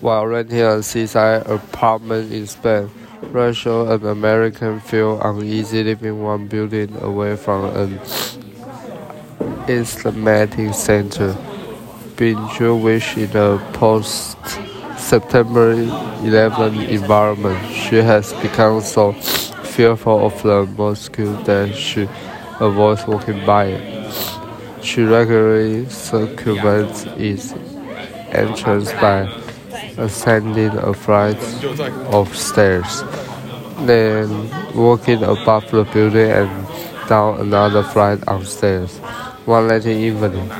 While renting a seaside apartment in Spain, Rachel, an American, feel uneasy living one building away from an Islamic center. Being Jewish in a post September 11 environment, she has become so fearful of the mosque that she avoids walking by it. She regularly circumvents its entrance by ascending a flight of stairs, then walking above the building and down another flight of stairs. One late evening,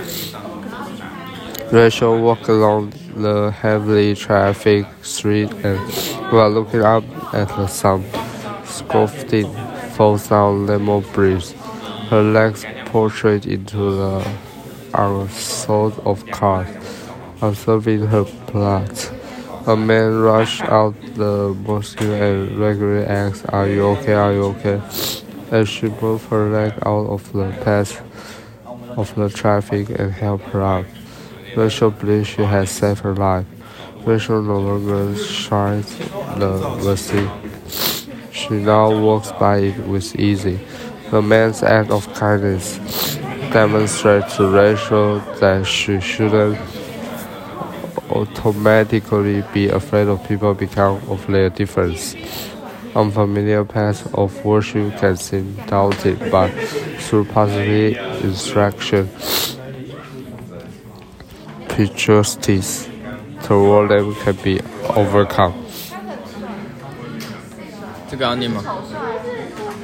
Rachel walked along the heavily traffic street and, while looking up at the sun, scoffing falls down lemon breeze, her legs portrayed into the assault of cars, observing her plight. A man rushed out the mosque and regularly asked, Are you okay? Are you okay? As she moved her leg out of the path of the traffic and helped her out. Rachel believes she has saved her life. Rachel no longer shines the mercy. She now walks by it with ease. The man's act of kindness demonstrates to Rachel that she shouldn't automatically be afraid of people because of their difference. Unfamiliar paths of worship can seem daunting, but through positive instruction, prejudices toward them can be overcome. 这个要念吗？